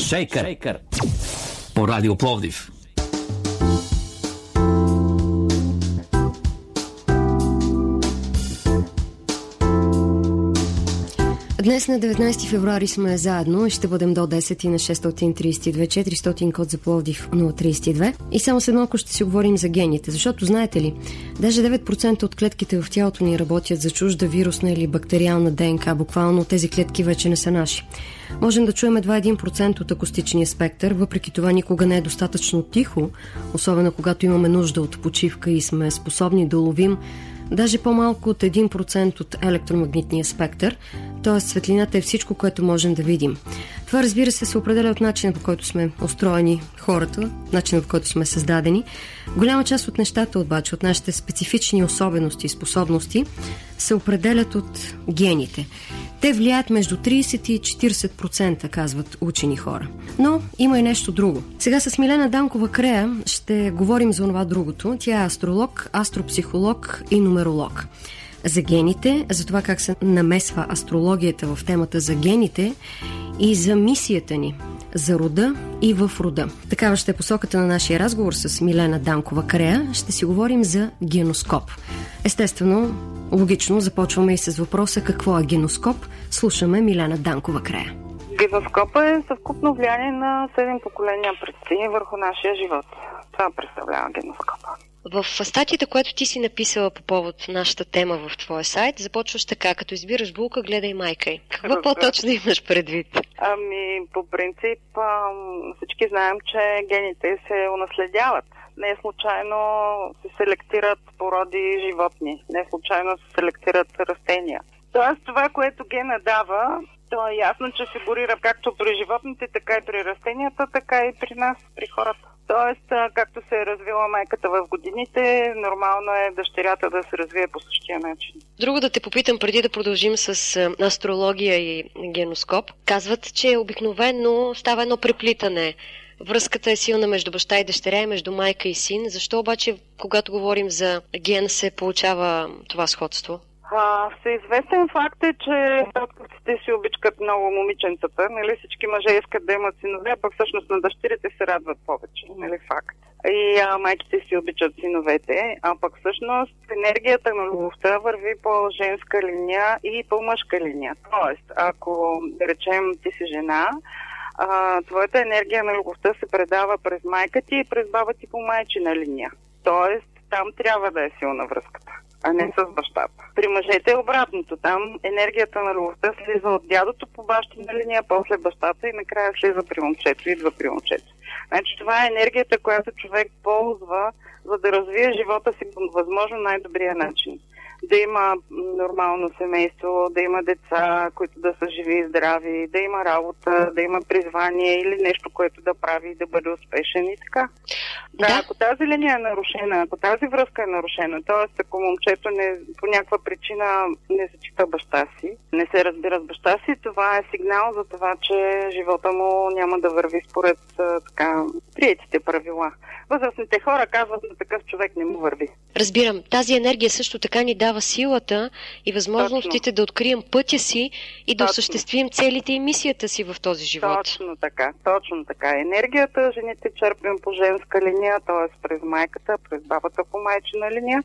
Шейкър. Шейкър. По Радио Пловдив. Днес на 19 февруари сме заедно и ще бъдем до 10 и на 632 400 код за Пловдив 032. И само след малко ще си говорим за гените, защото знаете ли, даже 9% от клетките в тялото ни работят за чужда вирусна или бактериална ДНК, буквално тези клетки вече не са наши. Можем да чуем едва 1% от акустичния спектър, въпреки това никога не е достатъчно тихо, особено когато имаме нужда от почивка и сме способни да уловим даже по-малко от 1% от електромагнитния спектър, т.е. светлината е всичко, което можем да видим. Това, разбира се, се определя от начина по който сме устроени хората, начина по който сме създадени. Голяма част от нещата, обаче, от нашите специфични особености и способности, се определят от гените. Те влияят между 30 и 40%, казват учени хора. Но има и нещо друго. Сега с Милена Данкова Крея ще говорим за това другото. Тя е астролог, астропсихолог и нумеролог за гените, за това как се намесва астрологията в темата за гените и за мисията ни за рода и в рода. Такава ще е посоката на нашия разговор с Милена Данкова Крея. Ще си говорим за геноскоп. Естествено, логично започваме и с въпроса какво е геноскоп. Слушаме Милена Данкова Крея. Геноскопа е съвкупно влияние на 7 поколения предци върху нашия живот. Това представлява геноскопа. В статията, която ти си написала по повод нашата тема в твоя сайт, започваш така, като избираш булка, гледай майка й. Какво по-точно имаш предвид? Ами, по принцип, всички знаем, че гените се унаследяват. Не е случайно се селектират породи животни, не е случайно се селектират растения. Тоест, това, което гена дава, то е ясно, че фигурира както при животните, така и при растенията, така и при нас, при хората. Тоест, както се е развила майката в годините, нормално е дъщерята да се развие по същия начин. Друго да те попитам, преди да продължим с астрология и геноскоп. Казват, че обикновено става едно преплитане. Връзката е силна между баща и дъщеря и между майка и син. Защо обаче, когато говорим за ген, се получава това сходство? А, всеизвестен факт е, че татковците си обичкат много момиченцата. Нали? Всички мъже искат да имат синове, а пък всъщност на дъщерите се радват повече. Нали? Факт. И а, майките си обичат синовете, а пък всъщност енергията на любовта върви по женска линия и по мъжка линия. Тоест, ако да речем ти си жена, а, твоята енергия на любовта се предава през майка ти и през баба ти по майчина линия. Тоест, там трябва да е силна връзката а не с бащата. При мъжете е обратното. Там енергията на любовта слиза от дядото по бащина линия, после бащата и накрая слиза при момчето, идва при момчето. Значи това е енергията, която човек ползва, за да развие живота си по възможно най-добрия начин да има нормално семейство, да има деца, които да са живи и здрави, да има работа, да има призвание или нещо, което да прави и да бъде успешен и така. Да, да ако тази линия е нарушена, ако тази връзка е нарушена, т.е. ако момчето не, по някаква причина не зачита баща си, не се разбира с баща си, това е сигнал за това, че живота му няма да върви според така приятите правила. Възрастните хора казват на такъв човек не му върви. Разбирам. Тази енергия също така ни дава силата и възможностите Точно. да открием пътя си и да точно. осъществим целите и мисията си в този живот. Точно така. Точно така. Енергията жените черпим по женска линия, т.е. през майката, през бабата по майчина линия,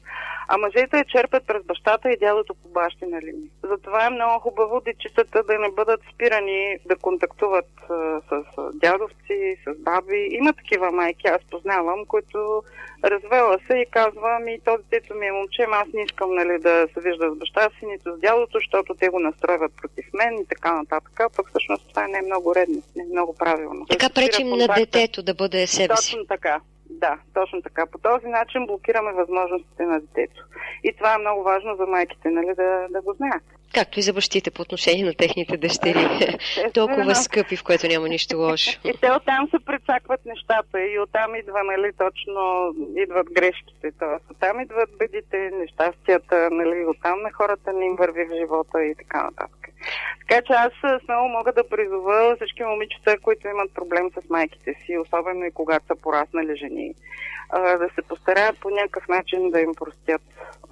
а мъжете я черпят през бащата и дядото по бащина линия. Затова е много хубаво дечицата да не бъдат спирани да контактуват с дядовци, с баби. Има такива майки, аз познавам, които развела се и казва, ми този дето ми е момче, аз не искам нали, да се вижда с баща си, нито с дядото, защото те го настройват против мен и така нататък. Пък всъщност това не е много редно, не е много правилно. Така пречим на детето да бъде себе си. Точно така. Да, точно така. По този начин блокираме възможностите на детето. Това е много важно за майките, нали, да, да го знаят. Както и за бащите по отношение на техните дъщери. Толкова скъпи, в което няма нищо лошо. И те оттам се прецакват нещата и оттам идва, нали, точно идват грешките. Тоест, оттам идват бедите, нещастията, нали, оттам на хората не им върви в живота и така нататък. Така че аз смело мога да призова всички момичета, които имат проблем с майките си, особено и когато са пораснали жени, да се постараят по някакъв начин да им простят.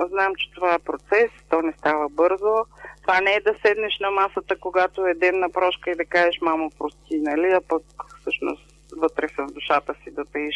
Знам, че това е процес, то не става бързо. Това не е да седнеш на масата, когато е ден на прошка и да кажеш, мамо, прости, нали? А пък всъщност вътре в душата си да таиш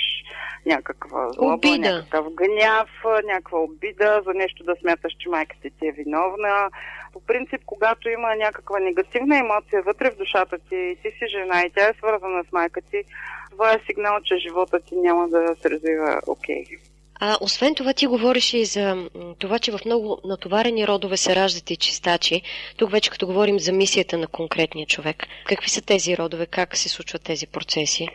някаква злоба, обида. някакъв гняв, някаква обида за нещо да смяташ, че майката ти е виновна. По принцип, когато има някаква негативна емоция вътре в душата ти и ти си жена и тя е свързана с майка ти, това е сигнал, че живота ти няма да се развива окей. Okay. А освен това ти говориш и за това, че в много натоварени родове се раждат и чистачи. Тук вече като говорим за мисията на конкретния човек. Какви са тези родове? Как се случват тези процеси?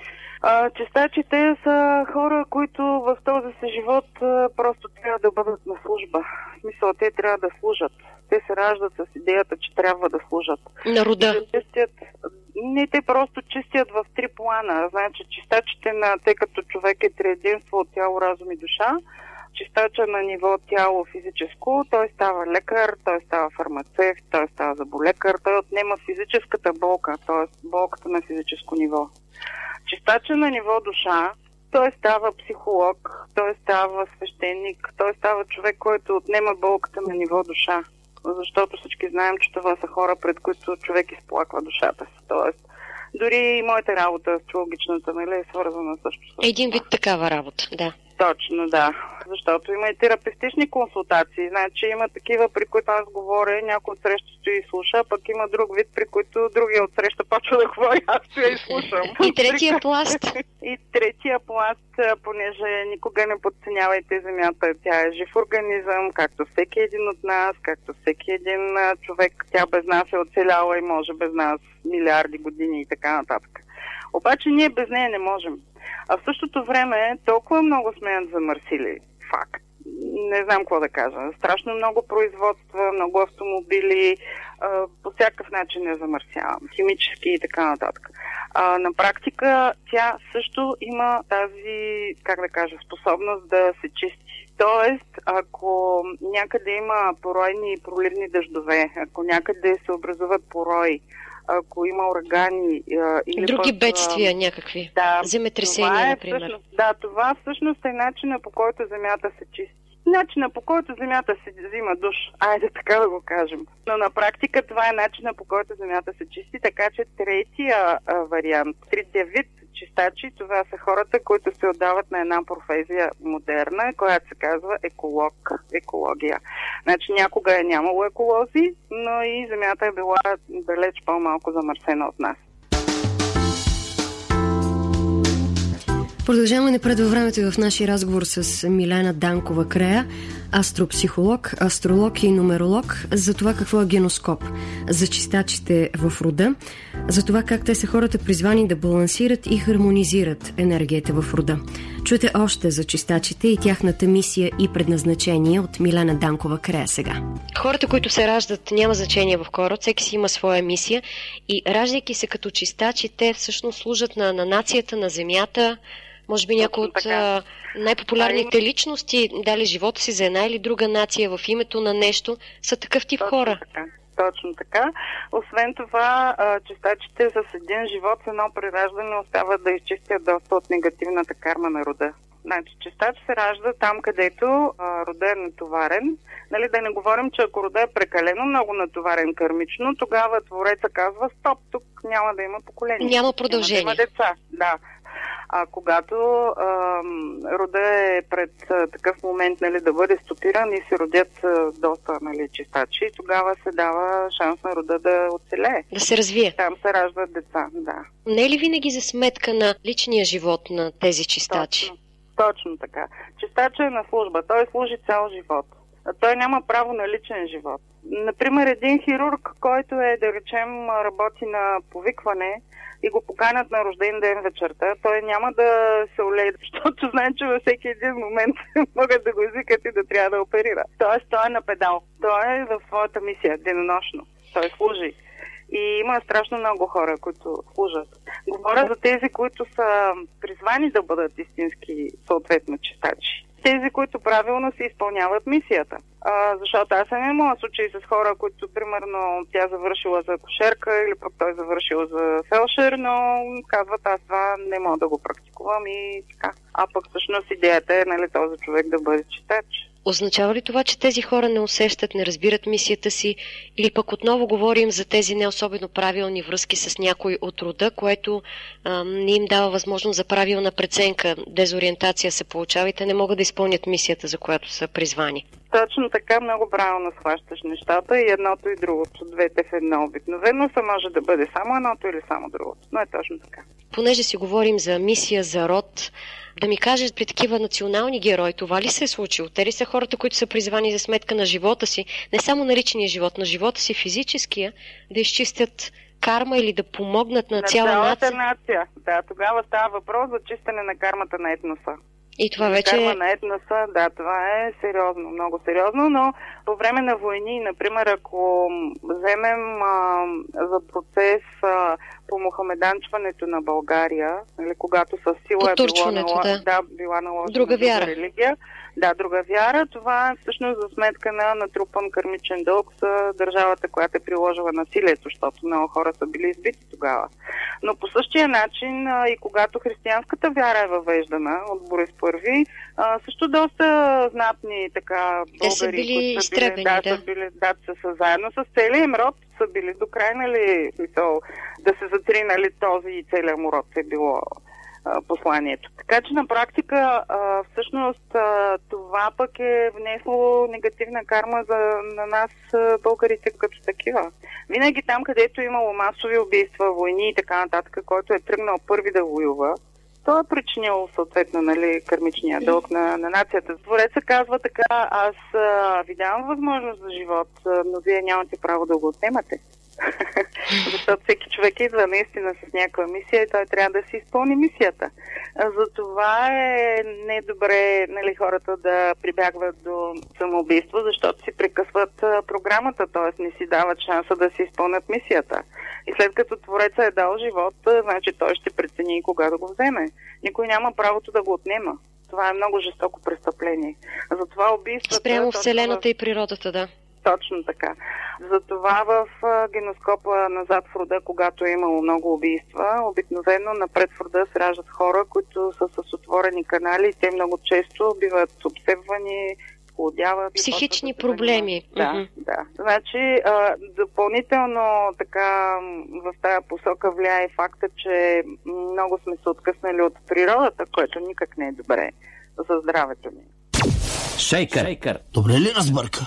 А, чистачите са хора, които в този си живот а, просто трябва да бъдат на служба. В смисъл, те трябва да служат. Те се раждат с идеята, че трябва да служат. На рода? Да чистят, не, те просто чистят в три плана. Значи, чистачите на, тъй като човек е триединство от тяло, разум и душа, чистача на ниво тяло физическо, той става лекар, той става фармацевт, той става заболекар, той отнема физическата болка, т.е. болката на физическо ниво. Чистача на ниво душа, той става психолог, той става свещеник, той става човек, който отнема болката на ниво душа. Защото всички знаем, че това са хора, пред които човек изплаква душата си. Тоест, дори и моята работа, астрологичната, нали, е свързана също с Един вид такава работа, да. Точно, да. Защото има и терапевтични консултации. Значи има такива, при които аз говоря, някой от среща стои и слуша, пък има друг вид, при които другия от среща почва да говори, аз стоя и слушам. и третия пласт. и третия пласт, понеже никога не подценявайте земята. Тя е жив организъм, както всеки един от нас, както всеки един човек. Тя без нас е оцеляла и може без нас милиарди години и така нататък. Обаче ние без нея не можем. А в същото време толкова много сме замърсили. Факт. Не знам какво да кажа. Страшно много производства, много автомобили, по всякакъв начин я замърсявам. Химически и така нататък. На практика тя също има тази, как да кажа, способност да се чисти. Тоест, ако някъде има поройни и проливни дъждове, ако някъде се образуват порои, ако има урагани или Други пък, бедствия някакви. Да, Земетресения, е, например. Всъщност, да, това всъщност е начина по който земята се чисти. Начина по който земята се взима душ. Айде така да го кажем. Но на практика това е начина по който земята се чисти, така че третия а, вариант, третия вид чистачи, това са хората, които се отдават на една професия модерна, която се казва еколог, екология. Значи някога е нямало еколози, но и земята е била далеч по-малко замърсена от нас. Продължаваме напред във времето и в нашия разговор с Милена Данкова Крея, астропсихолог, астролог и нумеролог, за това какво е геноскоп, за чистачите в рода, за това как те са хората призвани да балансират и хармонизират енергията в рода. Чуйте още за чистачите и тяхната мисия и предназначение от Милена Данкова Крея сега. Хората, които се раждат, няма значение в кой всеки си има своя мисия и раждайки се като чистачи, те всъщност служат на, на нацията, на земята, може би някои от а, най-популярните личности, дали живота си за една или друга нация в името на нещо, са такъв тип Точно хора. Така. Точно така. Освен това, чистачите с един живот с едно прираждане остават да изчистят доста от негативната карма на рода. Значи, чистач се ражда там, където а, рода е натоварен. Нали, да не говорим, че ако рода е прекалено много натоварен кърмично, тогава твореца казва, стоп, тук няма да има поколение. Няма продължение. Няма да има деца, да. А когато а, рода е пред а, такъв момент нали, да бъде стопиран и се родят а, доста нали, чистачи, тогава се дава шанс на рода да оцелее. Да се развие. Там се раждат деца, да. Не е ли винаги за сметка на личния живот на тези чистачи? Точно, точно така. Чистача е на служба. Той служи цял живот. Той няма право на личен живот. Например, един хирург, който е, да речем, работи на повикване, и го поканят на рожден ден вечерта, той няма да се олее, защото знае, че във всеки един момент могат да го извикат и да трябва да оперира. Тоест, той е на педал. Той е в своята мисия, денонощно. Той служи. И има страшно много хора, които служат. Говоря за тези, които са призвани да бъдат истински съответно читачи. Тези, които правилно си изпълняват мисията. А, защото аз съм имала случаи с хора, които, примерно, тя завършила за кошерка или пък той завършил за фелшер, но казват, аз това не мога да го практикувам и така. А пък всъщност идеята е, нали, този човек да бъде читач. Означава ли това, че тези хора не усещат, не разбират мисията си или пък отново говорим за тези не особено правилни връзки с някой от рода, което а, не им дава възможност за правилна преценка, дезориентация се получава и те не могат да изпълнят мисията, за която са призвани? Точно така, много правилно схващаш нещата и едното и другото, двете в едно обикновено са може да бъде само едното или само другото, но е точно така. Понеже си говорим за мисия, за род, да ми кажеш при такива национални герои, това ли се е случило? Те ли са хората, които са призвани за сметка на живота си, не само на личния живот, на живота си физическия, да изчистят карма или да помогнат на, на цяла нация? нация. Да, тогава става въпрос за чистене на кармата на етноса. И това вече... Карма на етноса, да, това е сериозно, много сериозно, но по време на войни, например, ако вземем а, за процес а, по мухамеданчването на България, нали, когато със сила е било, да. Да, била наложена друга вяра. религия, да, друга вяра. Това е всъщност за сметка на натрупан кърмичен дълг с държавата, която е приложила насилието, защото много хора са били избити тогава. Но по същия начин и когато християнската вяра е въвеждана от Борис Първи, също доста знатни така българи, са били които са били, да, да. Са били, да, са, са заедно с целия им род са били до край, нали, смисъл, да се затринали този и целият му род е било посланието. Така че на практика всъщност това пък е внесло негативна карма за, на нас българите като такива. Винаги там, където е имало масови убийства, войни и така нататък, който е тръгнал първи да воюва, той е причинил съответно нали, кърмичния дълг на, на нацията. Твореца казва така, аз ви давам възможност за живот, но вие нямате право да го отнемате. Защото всеки човек идва наистина с някаква мисия и той трябва да си изпълни мисията. Затова е недобре нали, хората да прибягват до самоубийство, защото си прекъсват програмата, т.е. не си дават шанса да си изпълнят мисията. И след като Твореца е дал живот, значи той ще прецени кога да го вземе. Никой няма правото да го отнема. Това е много жестоко престъпление. Затова убийството... Спрямо Вселената и природата, да. Точно така. Затова в геноскопа назад в рода, когато е имало много убийства, обикновено напред в рода се раждат хора, които са с отворени канали и те много често биват обсебвани, плодяват. Психични проблеми. Да, mm-hmm. да. Значи, а, допълнително така в тази посока влияе факта, че много сме се откъснали от природата, което никак не е добре за здравето ни. Шейкър. Шейкър. Добре ли разбърка?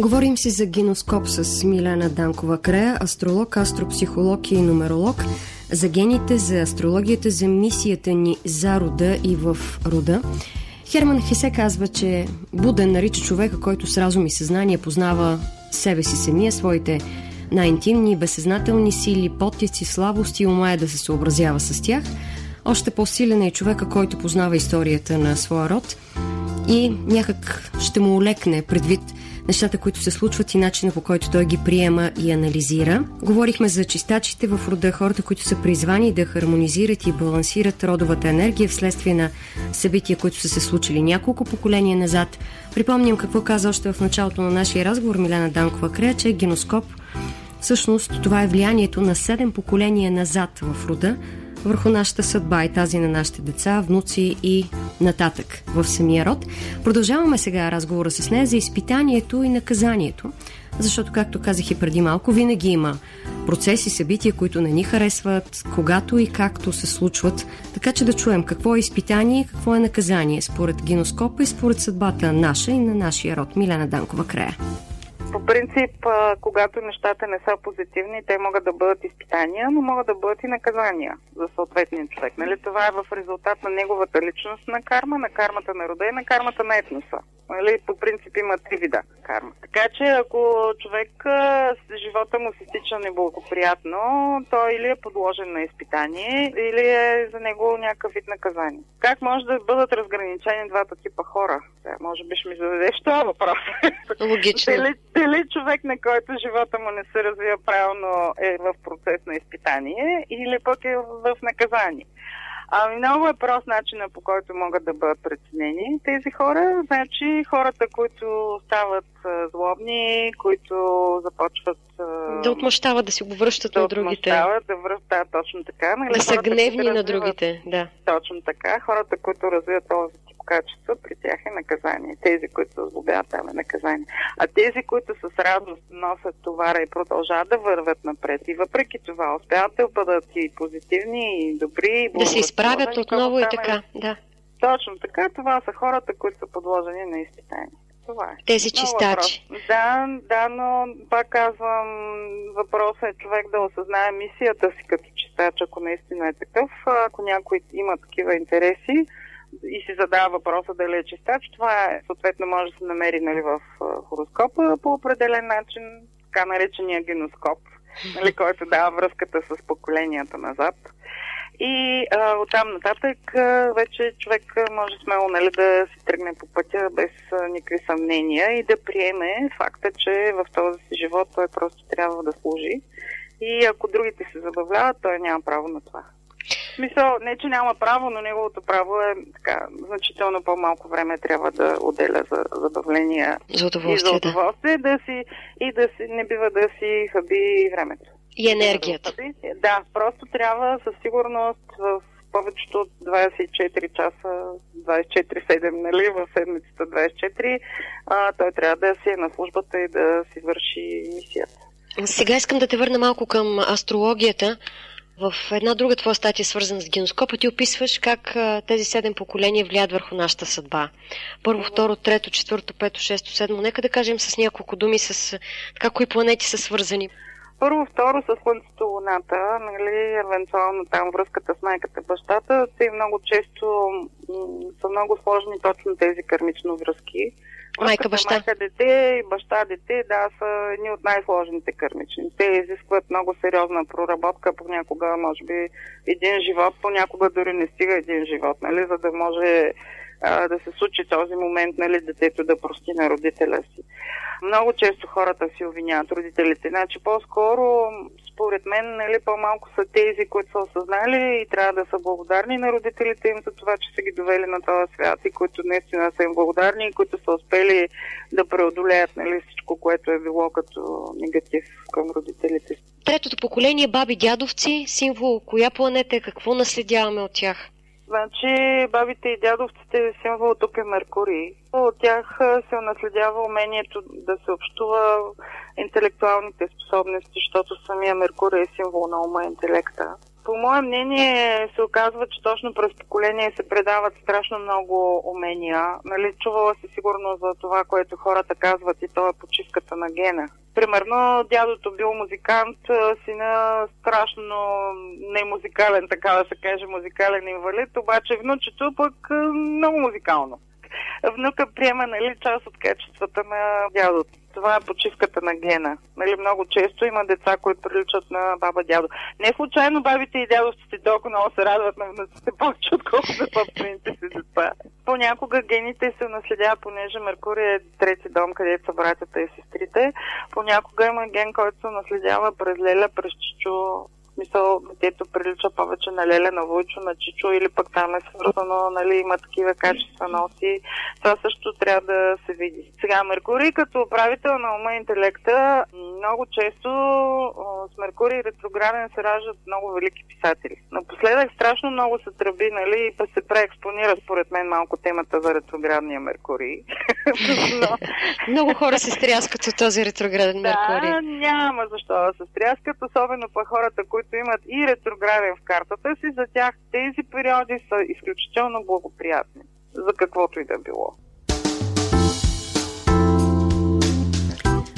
Говорим си за геноскоп с Милена Данкова Крея, астролог, астропсихолог и нумеролог, за гените, за астрологията, за мисията ни за рода и в рода. Херман Хесе казва, че Буден нарича човека, който с разум и съзнание познава себе си самия, своите най-интимни, безсъзнателни сили, потици, слабости и умая да се съобразява с тях. Още по-силен е човека, който познава историята на своя род и някак ще му олекне предвид нещата, които се случват и начина по който той ги приема и анализира. Говорихме за чистачите в рода, хората, които са призвани да хармонизират и балансират родовата енергия вследствие на събития, които са се случили няколко поколения назад. Припомням какво каза още в началото на нашия разговор Милена Данкова Крея, че геноскоп Всъщност това е влиянието на седем поколения назад в рода, върху нашата съдба и тази на нашите деца, внуци и нататък в самия род. Продължаваме сега разговора с нея за изпитанието и наказанието, защото, както казах и преди малко, винаги има процеси, събития, които не ни харесват, когато и както се случват. Така че да чуем какво е изпитание и какво е наказание според геноскопа и според съдбата наша и на нашия род. Милена Данкова края. По принцип, когато нещата не са позитивни, те могат да бъдат изпитания, но могат да бъдат и наказания за съответния човек. Нали? Това е в резултат на неговата личност на карма, на кармата на рода и на кармата на етноса. Нали? По принцип има три вида карма. Така че ако човек живота му се стича неблагоприятно, той или е подложен на изпитание, или е за него някакъв вид наказание. Как може да бъдат разграничени двата типа хора? Да, може би ще ми зададеш това въпрос. Логично. Дали, човек, на който живота му не се развива правилно, е в процес на изпитание или пък е в наказание. Ами много е прост начина по който могат да бъдат преценени тези хора. Значи хората, които стават злобни, които започват да отмъщават, да си го връщат да на другите. Да да връщат, точно така. Нали, да са гневни на другите, да. Точно така. Хората, които развиват този качества, при тях е наказание. Тези, които се злобяват, там е наказание. А тези, които с радост носят товара и продължават да върват напред и въпреки това успяват да бъдат и позитивни, и добри, и Да се изправят отново и така, да. Точно така, това са хората, които са подложени на изпитание. Това е. Тези чистачи. Да, да, но пак казвам, въпросът е човек да осъзнае мисията си като чистач, ако наистина е такъв. Ако някой има такива интереси, и си задава въпроса дали е чистач, това е, съответно може да се намери нали, в хороскопа по определен начин, така наречения геноскоп, нали, който дава връзката с поколенията назад. И а, оттам нататък а, вече човек може смело нали, да си тръгне по пътя без а, никакви съмнения и да приеме факта, че в този си живот той просто трябва да служи. И ако другите се забавляват, той няма право на това. В смисъл, не че няма право, но неговото право е така, значително по-малко време трябва да отделя за забавления за удоволствие, и за удоволствие, да. да си, и да си, не бива да си хаби времето. И енергията. Да, просто трябва със сигурност в повечето от 24 часа, 24-7, нали, в седмицата 24, а, той трябва да си е на службата и да си върши мисията. Сега искам да те върна малко към астрологията. В една друга твоя статия, свързана с геноскопа, ти описваш как а, тези седем поколения влияят върху нашата съдба. Първо, второ, трето, четвърто, пето, шесто, седмо. Нека да кажем с няколко думи с така, кои планети са свързани. Първо, второ с Слънцето, Луната, нали, евентуално там връзката с майката, бащата, те много често са много сложни точно тези кармично връзки майка, баща. Майка, дете и баща, дете, да, са едни от най-сложните кърмични. Те изискват много сериозна проработка, понякога, може би, един живот, понякога дори не стига един живот, нали, за да може а, да се случи този момент, нали, детето да прости на родителя си. Много често хората си обвиняват родителите. Значи по-скоро, според мен, нали, по-малко са тези, които са осъзнали и трябва да са благодарни на родителите им за това, че са ги довели на този свят и които наистина са им благодарни и които са успели да преодолеят нали, всичко, което е било като негатив към родителите. Третото поколение баби дядовци, символ коя планета е, какво наследяваме от тях? Значи бабите и дядовците символ тук е Меркурий. От тях се наследява умението да се общува интелектуалните способности, защото самия Меркурий е символ на ума и интелекта. По мое мнение се оказва, че точно през поколение се предават страшно много умения. Нали, чувала си сигурно за това, което хората казват и то е почивката на гена. Примерно, дядото бил музикант, сина страшно не музикален, така да се каже, музикален инвалид, обаче внучето пък много музикално. Внука приема нали, част от качествата на дядото това е почивката на гена. Нали, много често има деца, които приличат на баба дядо. Не случайно бабите и дядовците толкова много се радват на внуците повече, отколкото на собствените си деца. Понякога гените се наследяват, понеже Меркурий е трети дом, където са братята и сестрите. Понякога има ген, който се наследява през Леля, през Чичо, смисъл детето прилича повече на Леля, на Войчо, на Чичо или пък там е свързано, нали, има такива качества носи. Това също трябва да се види. Сега, Меркурий като управител на ума и интелекта, много често с Меркурий ретрограден се раждат много велики писатели. Напоследък страшно много се тръби, нали, и се преекспонира според мен малко темата за ретроградния Меркурий. Но... много хора се стряскат от този ретрограден Меркурий. Да, няма защо да се стряскат, особено по хората, които които имат и ретрограден в картата си, за тях тези периоди са изключително благоприятни, за каквото и да било.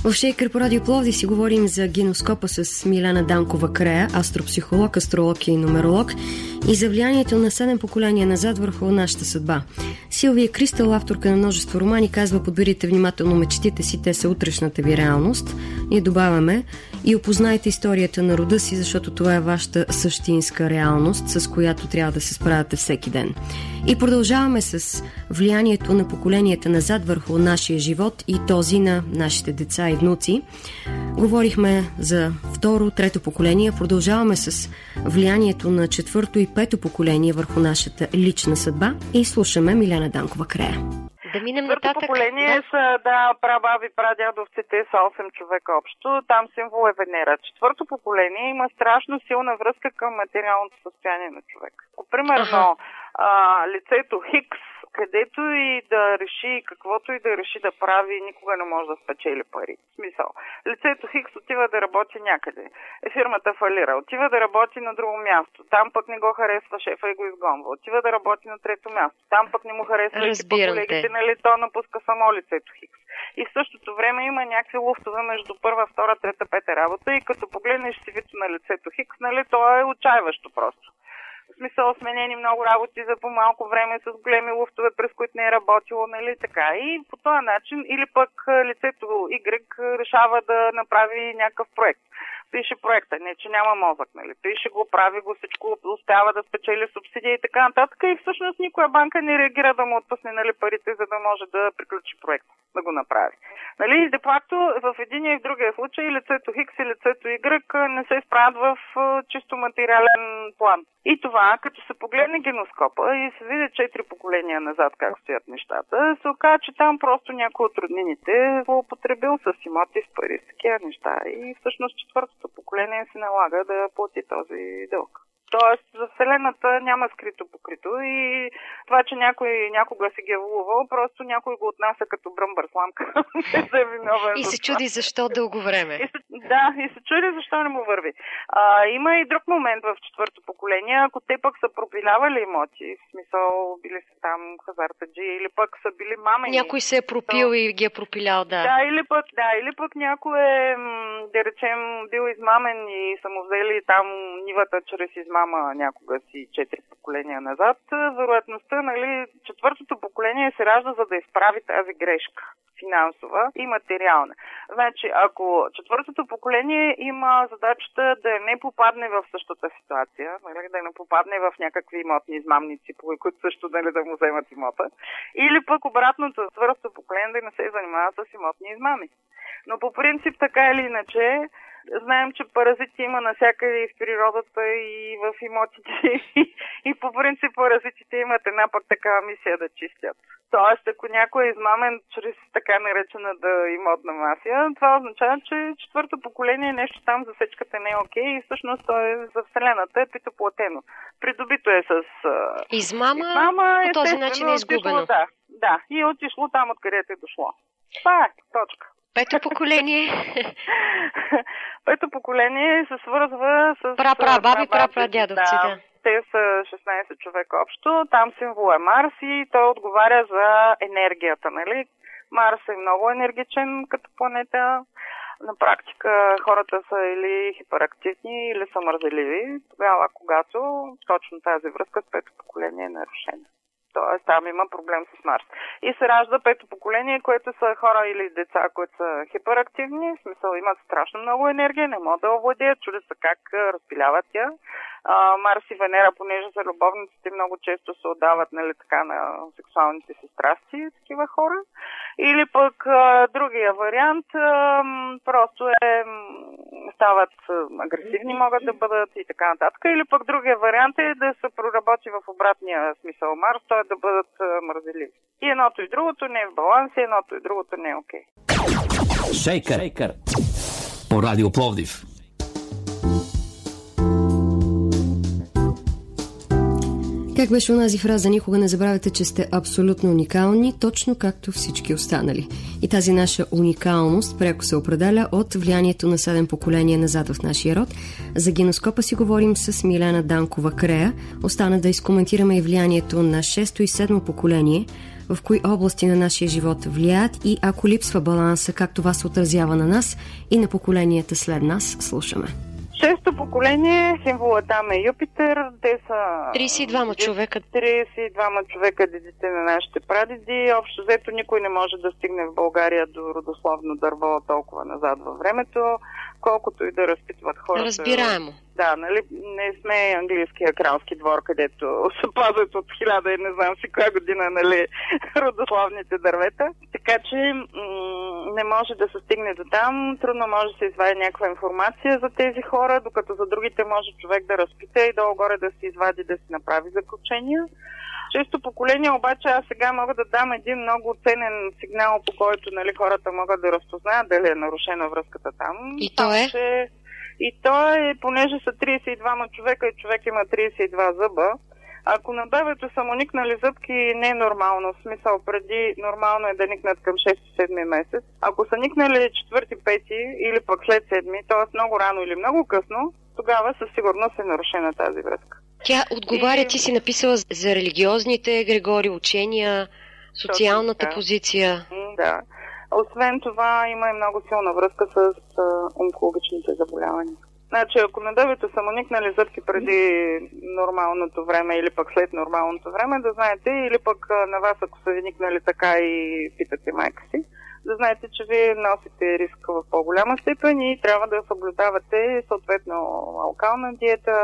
В Шейкър по Радио Пловди си говорим за геноскопа с Милена Данкова Крея, астропсихолог, астролог и нумеролог. и за влиянието на седем поколения назад върху нашата съдба. Силвия Кристал, авторка на множество романи, казва подберите внимателно мечтите си, те са утрешната ви реалност. Ние добавяме и опознайте историята на рода си, защото това е вашата същинска реалност, с която трябва да се справяте всеки ден. И продължаваме с влиянието на поколенията назад върху нашия живот и този на нашите деца и внуци. Говорихме за второ, трето поколение. Продължаваме с влиянието на четвърто и пето поколение върху нашата лична съдба и слушаме Миляна Данкова Крея. Да минем Четвърто нататък. поколение да. са, да, прабаби, прадядовците са 8 човека общо. Там символ е Венера. Четвърто поколение има страшно силна връзка към материалното състояние на човек. Примерно, ага. а, лицето Хикс където и да реши, каквото и да реши да прави, никога не може да спечели пари. В смисъл. Лицето Хикс отива да работи някъде. Е, фирмата фалира. Отива да работи на друго място. Там пък не го харесва шефа и го изгонва. Отива да работи на трето място. Там пък не му харесва и колегите, нали, то напуска само лицето Хикс. И в същото време има някакви луфтове между първа, втора, трета, пета работа и като погледнеш сивито на лицето Хикс, нали, то е отчаиващо просто. В смисъл сменени много работи за по-малко време с големи луфтове, през които не е работило, нали така. И по този начин, или пък лицето Y решава да направи някакъв проект пише проекта, не че няма мозък, нали? Пише го, прави го, всичко успява да спечели субсидия и така нататък. И всъщност никоя банка не реагира да му отпусне нали, парите, за да може да приключи проекта, да го направи. Нали? де факто в един и в другия случай лицето Хикс и лицето Y не се справят в чисто материален план. И това, като се погледне геноскопа и се види четири поколения назад как стоят нещата, се оказа, че там просто някой от роднините злоупотребил с имоти, с пари, с такива неща. И всъщност четвъртото поколение се налага да плати този дълг. Тоест, за Вселената няма скрито покрито и това, че някой някога си ги е вълувал, просто някой го отнася като бръмбър сламка. и се чуди защо дълго време. И се, да, и се чуди защо не му върви. А, има и друг момент в четвърто поколение, ако те пък са пропилявали имоти, в смисъл били са там хазартаджи или пък са били мамени. Някой се е пропил то... и ги е пропилял, да. Да, или пък, да, или пък някой е, да речем, бил измамен и са му взели там нивата чрез измамен мама някога си четири поколения назад, вероятността, нали, четвъртото поколение се ражда за да изправи тази грешка финансова и материална. Значи, ако четвъртото поколение има задачата да не попадне в същата ситуация, нали, да не попадне в някакви имотни измамници, по които също нали, да му вземат имота, или пък обратното, четвъртото поколение да не се занимава с имотни измами. Но по принцип, така или иначе, Знаем, че паразити има навсякъде и в природата, и в имотите. и по принцип паразитите имат една пък такава мисия да чистят. Тоест, ако някой е измамен чрез така наречената имотна мафия, това означава, че четвърто поколение нещо там за сечката не е окей и всъщност то е за Вселената е питоплатено. Придобито е с измама, измама по този начин е изгубено. Отишло, да, да, и е отишло там, откъдето е дошло. Това е, точка. Пето поколение. Пето поколение се свързва с... Пра-пра, баби, пра-пра, дядовци, да. Те са 16 човека общо. Там символ е Марс и той отговаря за енергията, нали? Марс е много енергичен като планета. На практика хората са или хиперактивни, или са мързеливи, тогава когато точно тази връзка с пето поколение е нарушена. Т.е. там има проблем с Марс. И се ражда пето поколение, което са хора или деца, които са хиперактивни, в смисъл имат страшно много енергия, не могат да овладеят, чудят се как разпиляват тя. А, Марс и Венера, понеже са любовниците, много често се отдават нали, така, на сексуалните си страсти, такива хора. Или пък а, другия вариант а, просто е стават агресивни, могат да бъдат и така нататък. Или пък другия вариант е да се проработи в обратния смисъл Марс, т.е. да бъдат мързеливи. И едното и другото не е в баланс, и едното и другото не е окей. Okay. Шейкър. Шейкър. По радио Пловдив. Как беше онази фраза «Никога не забравяйте, че сте абсолютно уникални, точно както всички останали». И тази наша уникалност пряко се определя от влиянието на седем поколения назад в нашия род. За геноскопа си говорим с Милена Данкова Крея. Остана да изкоментираме и влиянието на шесто и седмо поколение, в кои области на нашия живот влияят и ако липсва баланса, как това се отразява на нас и на поколенията след нас, слушаме. Шесто поколение, символа там е Юпитер. Те са... 32 човека. 32 човека дедите на нашите прадеди. Общо взето никой не може да стигне в България до родословно дърво толкова назад във времето, колкото и да разпитват хората. Разбираемо. Да, нали, не сме английския кралски двор, където се пазят от хиляда и не знам си коя година, нали, родословните дървета. Така че м- не може да се стигне до там. Трудно може да се извади някаква информация за тези хора, докато за другите може човек да разпита и долу-горе да се извади, да си направи заключения. Често поколение, обаче аз сега мога да дам един много ценен сигнал, по който нали, хората могат да разпознаят дали е нарушена връзката там. И то е? Че... И то е, понеже са 32 човека и човек има 32 зъба, ако на бебето са му никнали зъбки, не е нормално. В смисъл, преди нормално е да никнат към 6-7 месец. Ако са никнали 4-5 или пък след 7, т.е. много рано или много късно, тогава със сигурност е нарушена тази връзка. Тя отговаря, и... ти си написала за религиозните Григори учения, социалната Точно, позиция. Да. Освен това, има и много силна връзка с онкологичните заболявания. Значи, ако на дъвите са му никнали зъбки преди нормалното време или пък след нормалното време, да знаете, или пък на вас, ако са ви никнали така и питате майка си, да знаете, че вие носите риск в по-голяма степен и трябва да съблюдавате съответно алкална диета,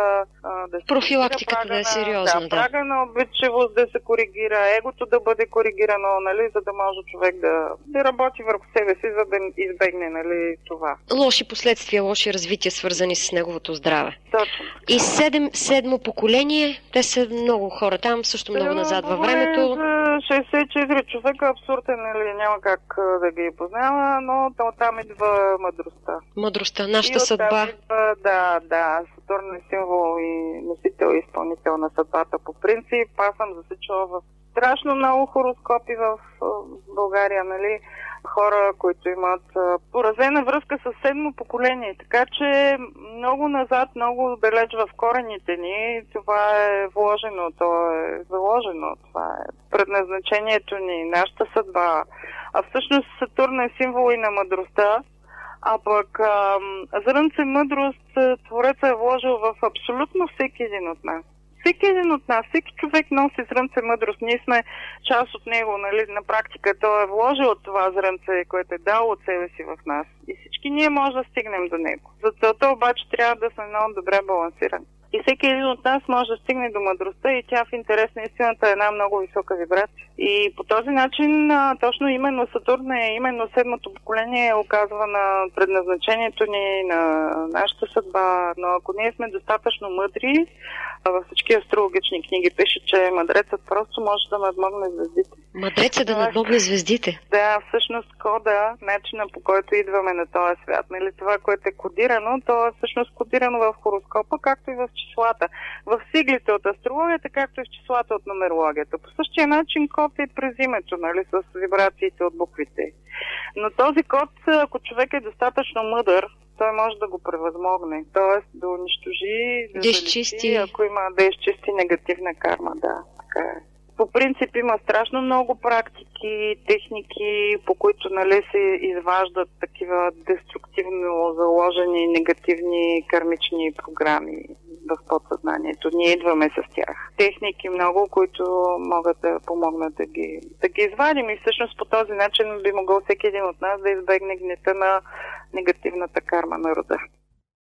да се Профилактиката да е сериозна, да. Прага на обичевост да се коригира, егото да бъде коригирано, нали, за да може човек да, да работи върху себе си, за да избегне нали, това. Лоши последствия, лоши развития, свързани с неговото здраве. Точно. И седем, седмо поколение, те са много хора там, също много назад във времето. 64 човека абсурден, нали, няма как да ги познава, но там идва мъдростта. Мъдростта, нашата и съдба. Идва, да, да, Сатурн е символ и носител и изпълнител на съдбата по принцип. Аз съм засичала в страшно много хороскопи в България, нали? хора, които имат поразена връзка с седмо поколение. Така че много назад, много далеч в корените ни, това е вложено, то е заложено, това е предназначението ни, нашата съдба. А всъщност Сатурн е символ и на мъдростта, а пък зрънце мъдрост Твореца е вложил в абсолютно всеки един от нас всеки един от нас, всеки човек носи зрънце мъдрост. Ние сме част от него, нали, на практика. Той е вложил от това зрънце, което е дал от себе си в нас. И всички ние може да стигнем до него. За целта обаче трябва да сме много добре балансирани. И всеки един от нас може да стигне до мъдростта и тя в интерес на истината е една много висока вибрация. И по този начин точно именно Сатурн е, именно седмото поколение оказва на предназначението ни, на нашата съдба. Но ако ние сме достатъчно мъдри, във всички астрологични книги пише, че мъдрецът просто може да надмогне звездите. Мъдрецът да надмогне звездите? Да, всъщност кода, начина по който идваме на този свят, нали, това, което е кодирано, то е всъщност кодирано в хороскопа, както и в числата. В сиглите от астрологията, както и в числата от нумерологията. По същия начин код е през името, нали, с вибрациите от буквите. Но този код, ако човек е достатъчно мъдър, той може да го превъзмогне. Тоест да унищожи, да, да изчисти. ако има да изчисти негативна карма, да. Така е. По принцип има страшно много практики, техники, по които нали, се изваждат такива деструктивно заложени негативни кармични програми в подсъзнанието. Ние идваме с тях. Техники много, които могат да помогнат да ги, да ги извадим и всъщност по този начин би могъл всеки един от нас да избегне гнета на негативната карма на рода.